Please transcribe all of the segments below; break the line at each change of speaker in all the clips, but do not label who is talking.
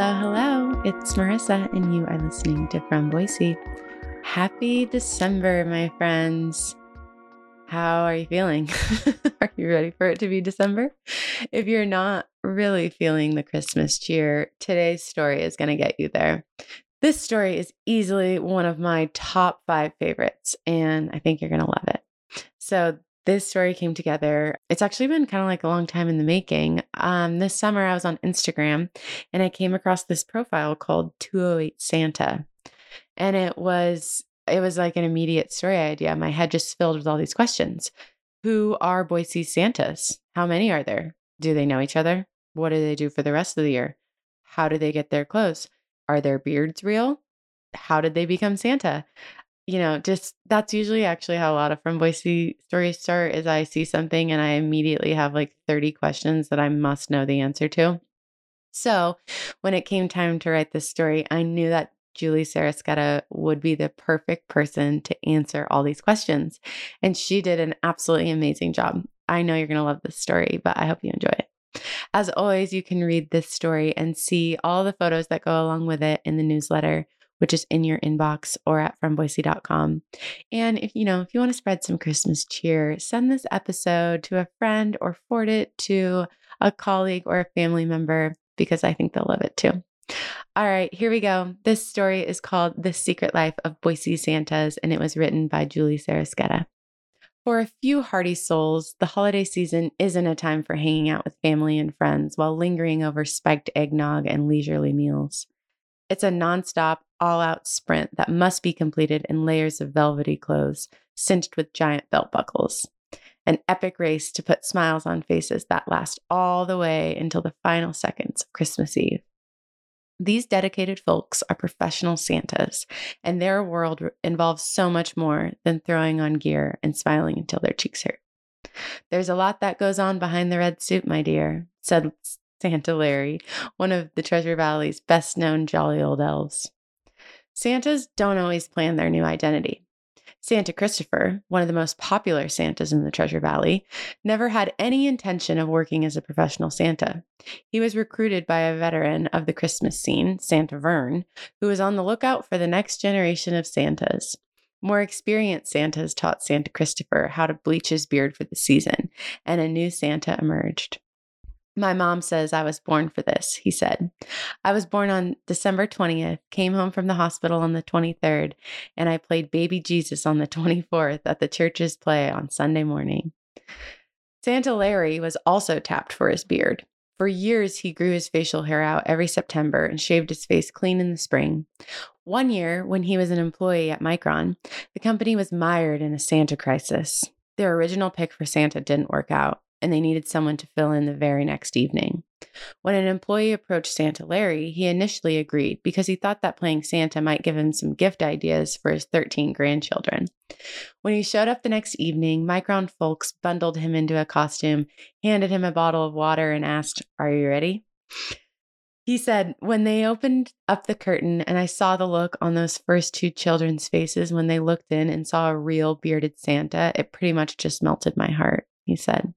Hello, hello. It's Marissa, and you are listening to From Boise. Happy December, my friends. How are you feeling? are you ready for it to be December? If you're not really feeling the Christmas cheer, today's story is going to get you there. This story is easily one of my top five favorites, and I think you're going to love it. So, this story came together. It's actually been kind of like a long time in the making. Um, this summer, I was on Instagram and I came across this profile called 208 Santa. And it was it was like an immediate story idea. My head just filled with all these questions. Who are Boise Santas? How many are there? Do they know each other? What do they do for the rest of the year? How do they get their clothes? Are their beards real? How did they become Santa? You know, just that's usually actually how a lot of from Boise stories start is I see something and I immediately have like 30 questions that I must know the answer to. So when it came time to write this story, I knew that Julie Sarasqueta would be the perfect person to answer all these questions. And she did an absolutely amazing job. I know you're going to love this story, but I hope you enjoy it. As always, you can read this story and see all the photos that go along with it in the newsletter which is in your inbox or at fromboise.com. And if you know, if you want to spread some Christmas cheer, send this episode to a friend or forward it to a colleague or a family member because I think they'll love it too. All right, here we go. This story is called The Secret Life of Boise Santas, and it was written by Julie Sarasqueta. For a few hearty souls, the holiday season isn't a time for hanging out with family and friends while lingering over spiked eggnog and leisurely meals. It's a nonstop, all out sprint that must be completed in layers of velvety clothes, cinched with giant belt buckles. An epic race to put smiles on faces that last all the way until the final seconds of Christmas Eve. These dedicated folks are professional Santas, and their world involves so much more than throwing on gear and smiling until their cheeks hurt. There's a lot that goes on behind the red suit, my dear, said Santa Larry, one of the Treasure Valley's best known jolly old elves. Santas don't always plan their new identity. Santa Christopher, one of the most popular Santas in the Treasure Valley, never had any intention of working as a professional Santa. He was recruited by a veteran of the Christmas scene, Santa Vern, who was on the lookout for the next generation of Santas. More experienced Santas taught Santa Christopher how to bleach his beard for the season, and a new Santa emerged. My mom says I was born for this, he said. I was born on December 20th, came home from the hospital on the 23rd, and I played baby Jesus on the 24th at the church's play on Sunday morning. Santa Larry was also tapped for his beard. For years, he grew his facial hair out every September and shaved his face clean in the spring. One year, when he was an employee at Micron, the company was mired in a Santa crisis. Their original pick for Santa didn't work out and they needed someone to fill in the very next evening. When an employee approached Santa Larry, he initially agreed because he thought that playing Santa might give him some gift ideas for his 13 grandchildren. When he showed up the next evening, Micron folks bundled him into a costume, handed him a bottle of water, and asked, Are you ready? He said, When they opened up the curtain and I saw the look on those first two children's faces when they looked in and saw a real bearded Santa, it pretty much just melted my heart he said.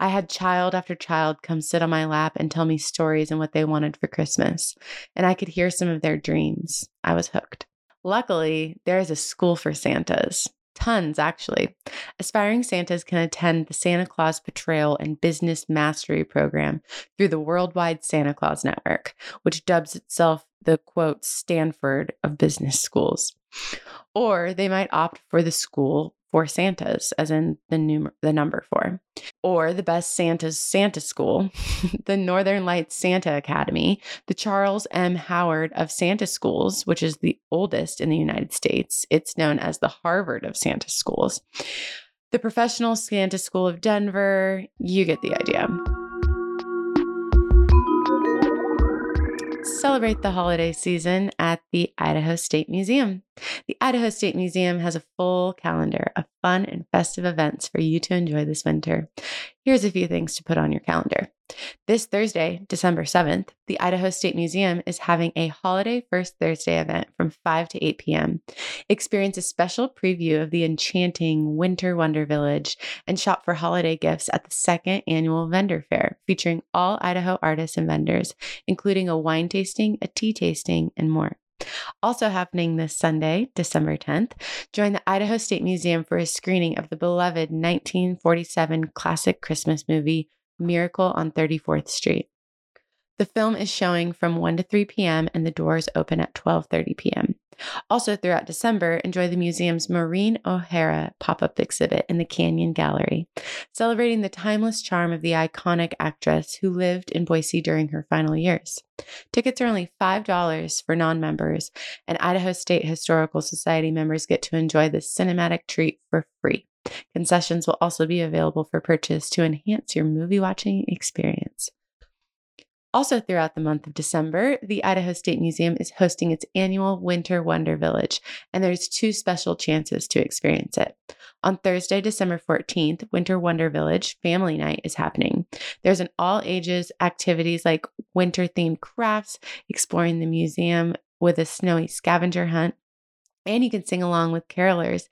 I had child after child come sit on my lap and tell me stories and what they wanted for Christmas, and I could hear some of their dreams. I was hooked. Luckily, there is a school for Santas. Tons, actually. Aspiring Santas can attend the Santa Claus Portrayal and Business Mastery Program through the Worldwide Santa Claus Network, which dubs itself the quote Stanford of business schools. Or they might opt for the school for Santas, as in the num- the number four, or the best Santa's Santa School, the Northern Lights Santa Academy, the Charles M. Howard of Santa Schools, which is the oldest in the United States. It's known as the Harvard of Santa Schools, the Professional Santa School of Denver. You get the idea. Celebrate the holiday season at the Idaho State Museum. The Idaho State Museum has a full calendar of fun and festive events for you to enjoy this winter. Here's a few things to put on your calendar This Thursday, December 7th, the Idaho State Museum is having a holiday First Thursday event from 5 to 8 p.m. Experience a special preview of the enchanting Winter Wonder Village and shop for holiday gifts at the second annual vendor fair, featuring all Idaho artists and vendors, including a wine tasting, a tea tasting, and more. Also happening this Sunday, December 10th, join the Idaho State Museum for a screening of the beloved 1947 classic Christmas movie, Miracle on 34th Street. The film is showing from 1 to 3 p.m. and the doors open at 12:30 p.m. Also throughout December, enjoy the museum's Maureen O'Hara pop-up exhibit in the Canyon Gallery, celebrating the timeless charm of the iconic actress who lived in Boise during her final years. Tickets are only $5 for non-members, and Idaho State Historical Society members get to enjoy this cinematic treat for free. Concessions will also be available for purchase to enhance your movie watching experience. Also, throughout the month of December, the Idaho State Museum is hosting its annual Winter Wonder Village, and there's two special chances to experience it. On Thursday, December 14th, Winter Wonder Village Family Night is happening. There's an all ages activities like winter themed crafts, exploring the museum with a snowy scavenger hunt, and you can sing along with carolers,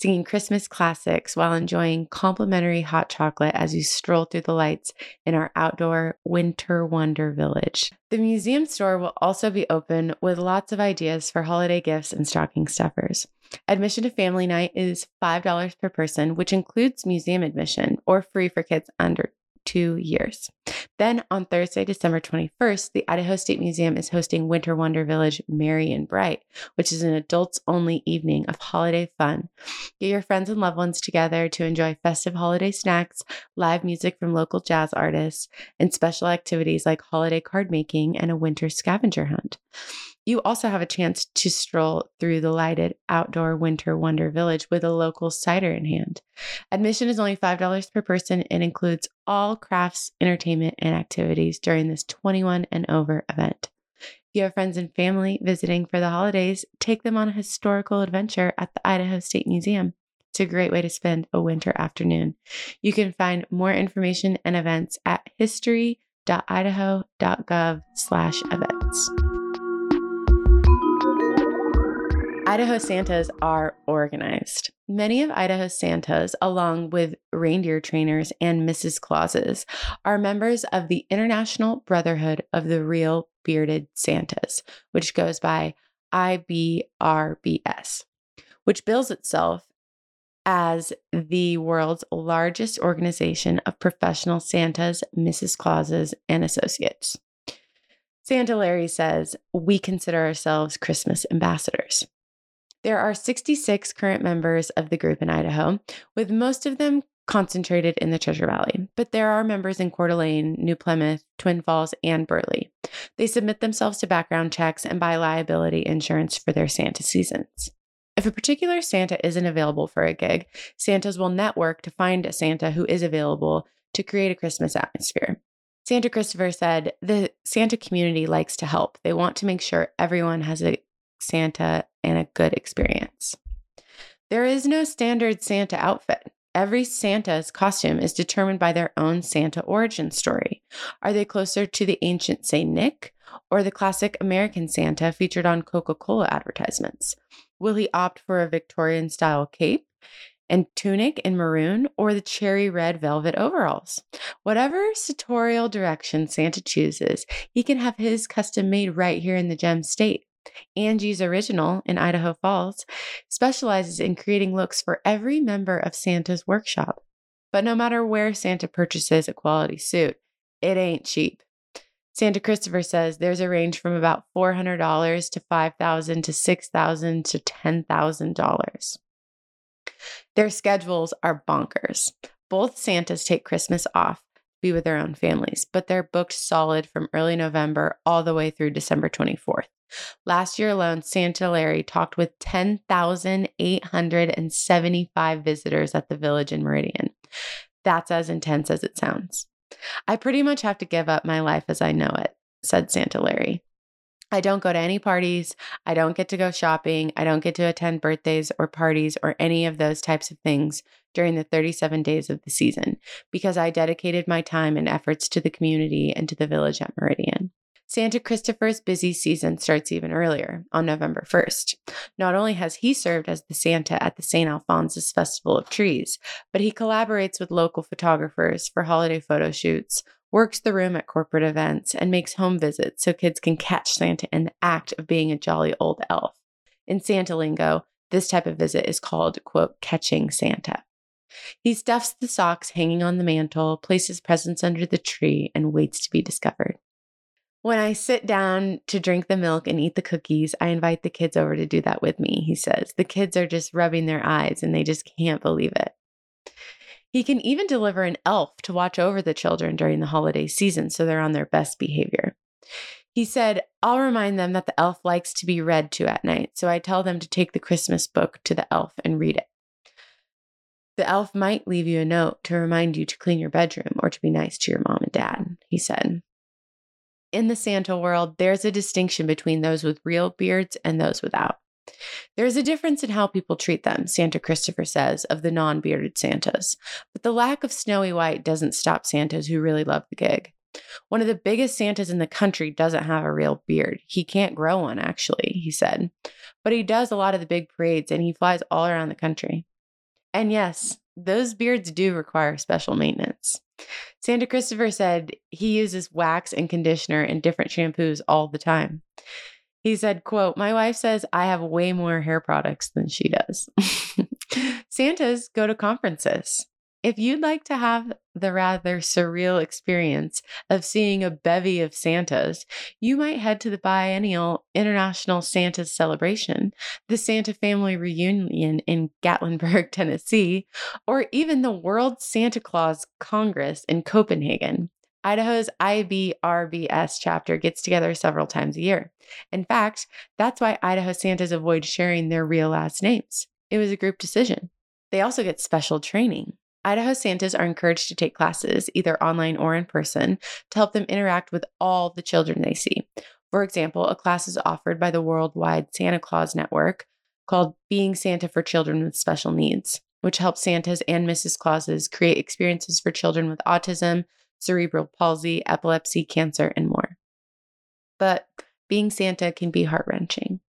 singing Christmas classics while enjoying complimentary hot chocolate as you stroll through the lights in our outdoor Winter Wonder Village. The museum store will also be open with lots of ideas for holiday gifts and stocking stuffers. Admission to family night is $5 per person, which includes museum admission or free for kids under two years. Then on Thursday, December 21st, the Idaho State Museum is hosting Winter Wonder Village Merry and Bright, which is an adults only evening of holiday fun. Get your friends and loved ones together to enjoy festive holiday snacks, live music from local jazz artists, and special activities like holiday card making and a winter scavenger hunt. You also have a chance to stroll through the lighted outdoor winter wonder village with a local cider in hand. Admission is only $5 per person and includes all crafts, entertainment, and activities during this 21 and over event. If you have friends and family visiting for the holidays, take them on a historical adventure at the Idaho State Museum. It's a great way to spend a winter afternoon. You can find more information and events at history.idaho.gov Idaho Santas are organized. Many of Idaho Santas, along with reindeer trainers and Mrs. Clauses, are members of the International Brotherhood of the Real Bearded Santas, which goes by IBRBS, which bills itself as the world's largest organization of professional Santas, Mrs. Clauses, and associates. Santa Larry says, We consider ourselves Christmas ambassadors. There are 66 current members of the group in Idaho, with most of them concentrated in the Treasure Valley, but there are members in Coeur d'Alene, New Plymouth, Twin Falls, and Burley. They submit themselves to background checks and buy liability insurance for their Santa seasons. If a particular Santa isn't available for a gig, Santas will network to find a Santa who is available to create a Christmas atmosphere. Santa Christopher said, The Santa community likes to help. They want to make sure everyone has a Santa and a good experience. There is no standard Santa outfit. Every Santa's costume is determined by their own Santa origin story. Are they closer to the ancient St. Nick or the classic American Santa featured on Coca Cola advertisements? Will he opt for a Victorian style cape and tunic in maroon or the cherry red velvet overalls? Whatever sartorial direction Santa chooses, he can have his custom made right here in the Gem State. Angie's Original in Idaho Falls specializes in creating looks for every member of Santa's workshop. But no matter where Santa purchases a quality suit, it ain't cheap. Santa Christopher says there's a range from about $400 to $5,000 to $6,000 to $10,000. Their schedules are bonkers. Both Santas take Christmas off, be with their own families, but they're booked solid from early November all the way through December 24th. Last year alone, Santa Larry talked with 10,875 visitors at the village in Meridian. That's as intense as it sounds. I pretty much have to give up my life as I know it, said Santa Larry. I don't go to any parties. I don't get to go shopping. I don't get to attend birthdays or parties or any of those types of things during the 37 days of the season because I dedicated my time and efforts to the community and to the village at Meridian. Santa Christopher's busy season starts even earlier, on November 1st. Not only has he served as the Santa at the St. Alphonsus Festival of Trees, but he collaborates with local photographers for holiday photo shoots, works the room at corporate events, and makes home visits so kids can catch Santa in the act of being a jolly old elf. In Santa lingo, this type of visit is called, quote, catching Santa. He stuffs the socks hanging on the mantle, places presents under the tree, and waits to be discovered. When I sit down to drink the milk and eat the cookies, I invite the kids over to do that with me, he says. The kids are just rubbing their eyes and they just can't believe it. He can even deliver an elf to watch over the children during the holiday season so they're on their best behavior. He said, I'll remind them that the elf likes to be read to at night, so I tell them to take the Christmas book to the elf and read it. The elf might leave you a note to remind you to clean your bedroom or to be nice to your mom and dad, he said in the Santa world, there's a distinction between those with real beards and those without. There's a difference in how people treat them, Santa Christopher says, of the non bearded Santas. But the lack of snowy white doesn't stop Santas who really love the gig. One of the biggest Santas in the country doesn't have a real beard. He can't grow one, actually, he said. But he does a lot of the big parades and he flies all around the country. And yes, those beards do require special maintenance. Santa Christopher said he uses wax and conditioner and different shampoos all the time. He said, quote, My wife says I have way more hair products than she does. Santas go to conferences. If you'd like to have the rather surreal experience of seeing a bevy of Santas, you might head to the biennial International Santa's Celebration, the Santa Family Reunion in Gatlinburg, Tennessee, or even the World Santa Claus Congress in Copenhagen. Idaho's IBRBS chapter gets together several times a year. In fact, that's why Idaho Santas avoid sharing their real last names. It was a group decision. They also get special training. Idaho Santas are encouraged to take classes, either online or in person, to help them interact with all the children they see. For example, a class is offered by the Worldwide Santa Claus Network called Being Santa for Children with Special Needs, which helps Santas and Mrs. Clauses create experiences for children with autism, cerebral palsy, epilepsy, cancer, and more. But being Santa can be heart wrenching.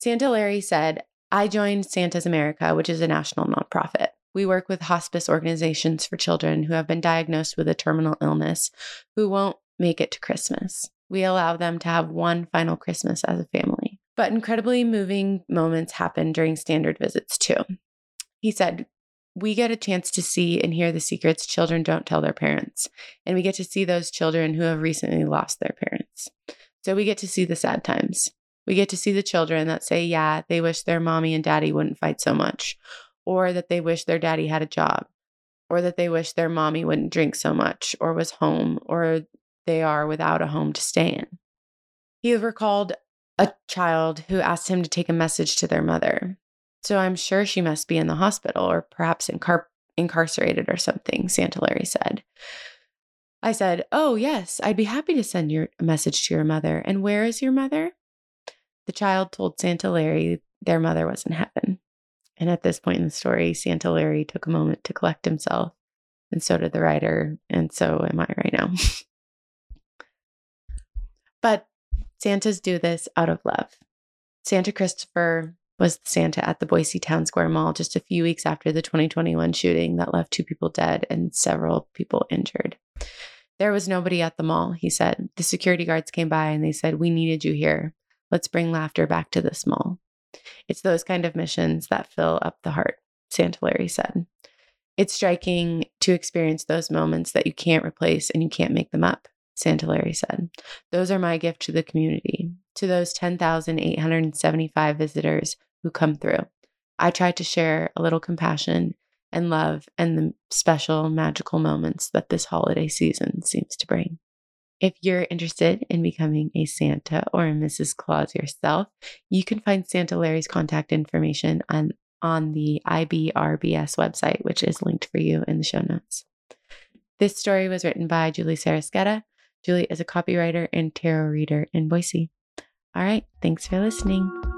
Santa Larry said, I joined Santa's America, which is a national nonprofit. We work with hospice organizations for children who have been diagnosed with a terminal illness who won't make it to Christmas. We allow them to have one final Christmas as a family. But incredibly moving moments happen during standard visits too. He said, we get a chance to see and hear the secrets children don't tell their parents. And we get to see those children who have recently lost their parents. So we get to see the sad times. We get to see the children that say, yeah, they wish their mommy and daddy wouldn't fight so much, or that they wish their daddy had a job, or that they wish their mommy wouldn't drink so much, or was home, or they are without a home to stay in. He recalled a child who asked him to take a message to their mother. So I'm sure she must be in the hospital or perhaps incar- incarcerated or something, Santa Larry said. I said, Oh, yes, I'd be happy to send your message to your mother. And where is your mother? The child told Santa Larry their mother was in heaven. And at this point in the story, Santa Larry took a moment to collect himself, and so did the writer, and so am I right now. but Santas do this out of love. Santa Christopher was the Santa at the Boise Town Square Mall just a few weeks after the 2021 shooting that left two people dead and several people injured. There was nobody at the mall, he said. The security guards came by and they said, We needed you here. Let's bring laughter back to this mall. It's those kind of missions that fill up the heart, Santa Larry said. It's striking to experience those moments that you can't replace and you can't make them up, Santa Larry said. Those are my gift to the community, to those 10,875 visitors who come through. I try to share a little compassion and love and the special magical moments that this holiday season seems to bring. If you're interested in becoming a Santa or a Mrs. Claus yourself, you can find Santa Larry's contact information on, on the IBRBS website, which is linked for you in the show notes. This story was written by Julie Sarasqueta. Julie is a copywriter and tarot reader in Boise. All right. Thanks for listening.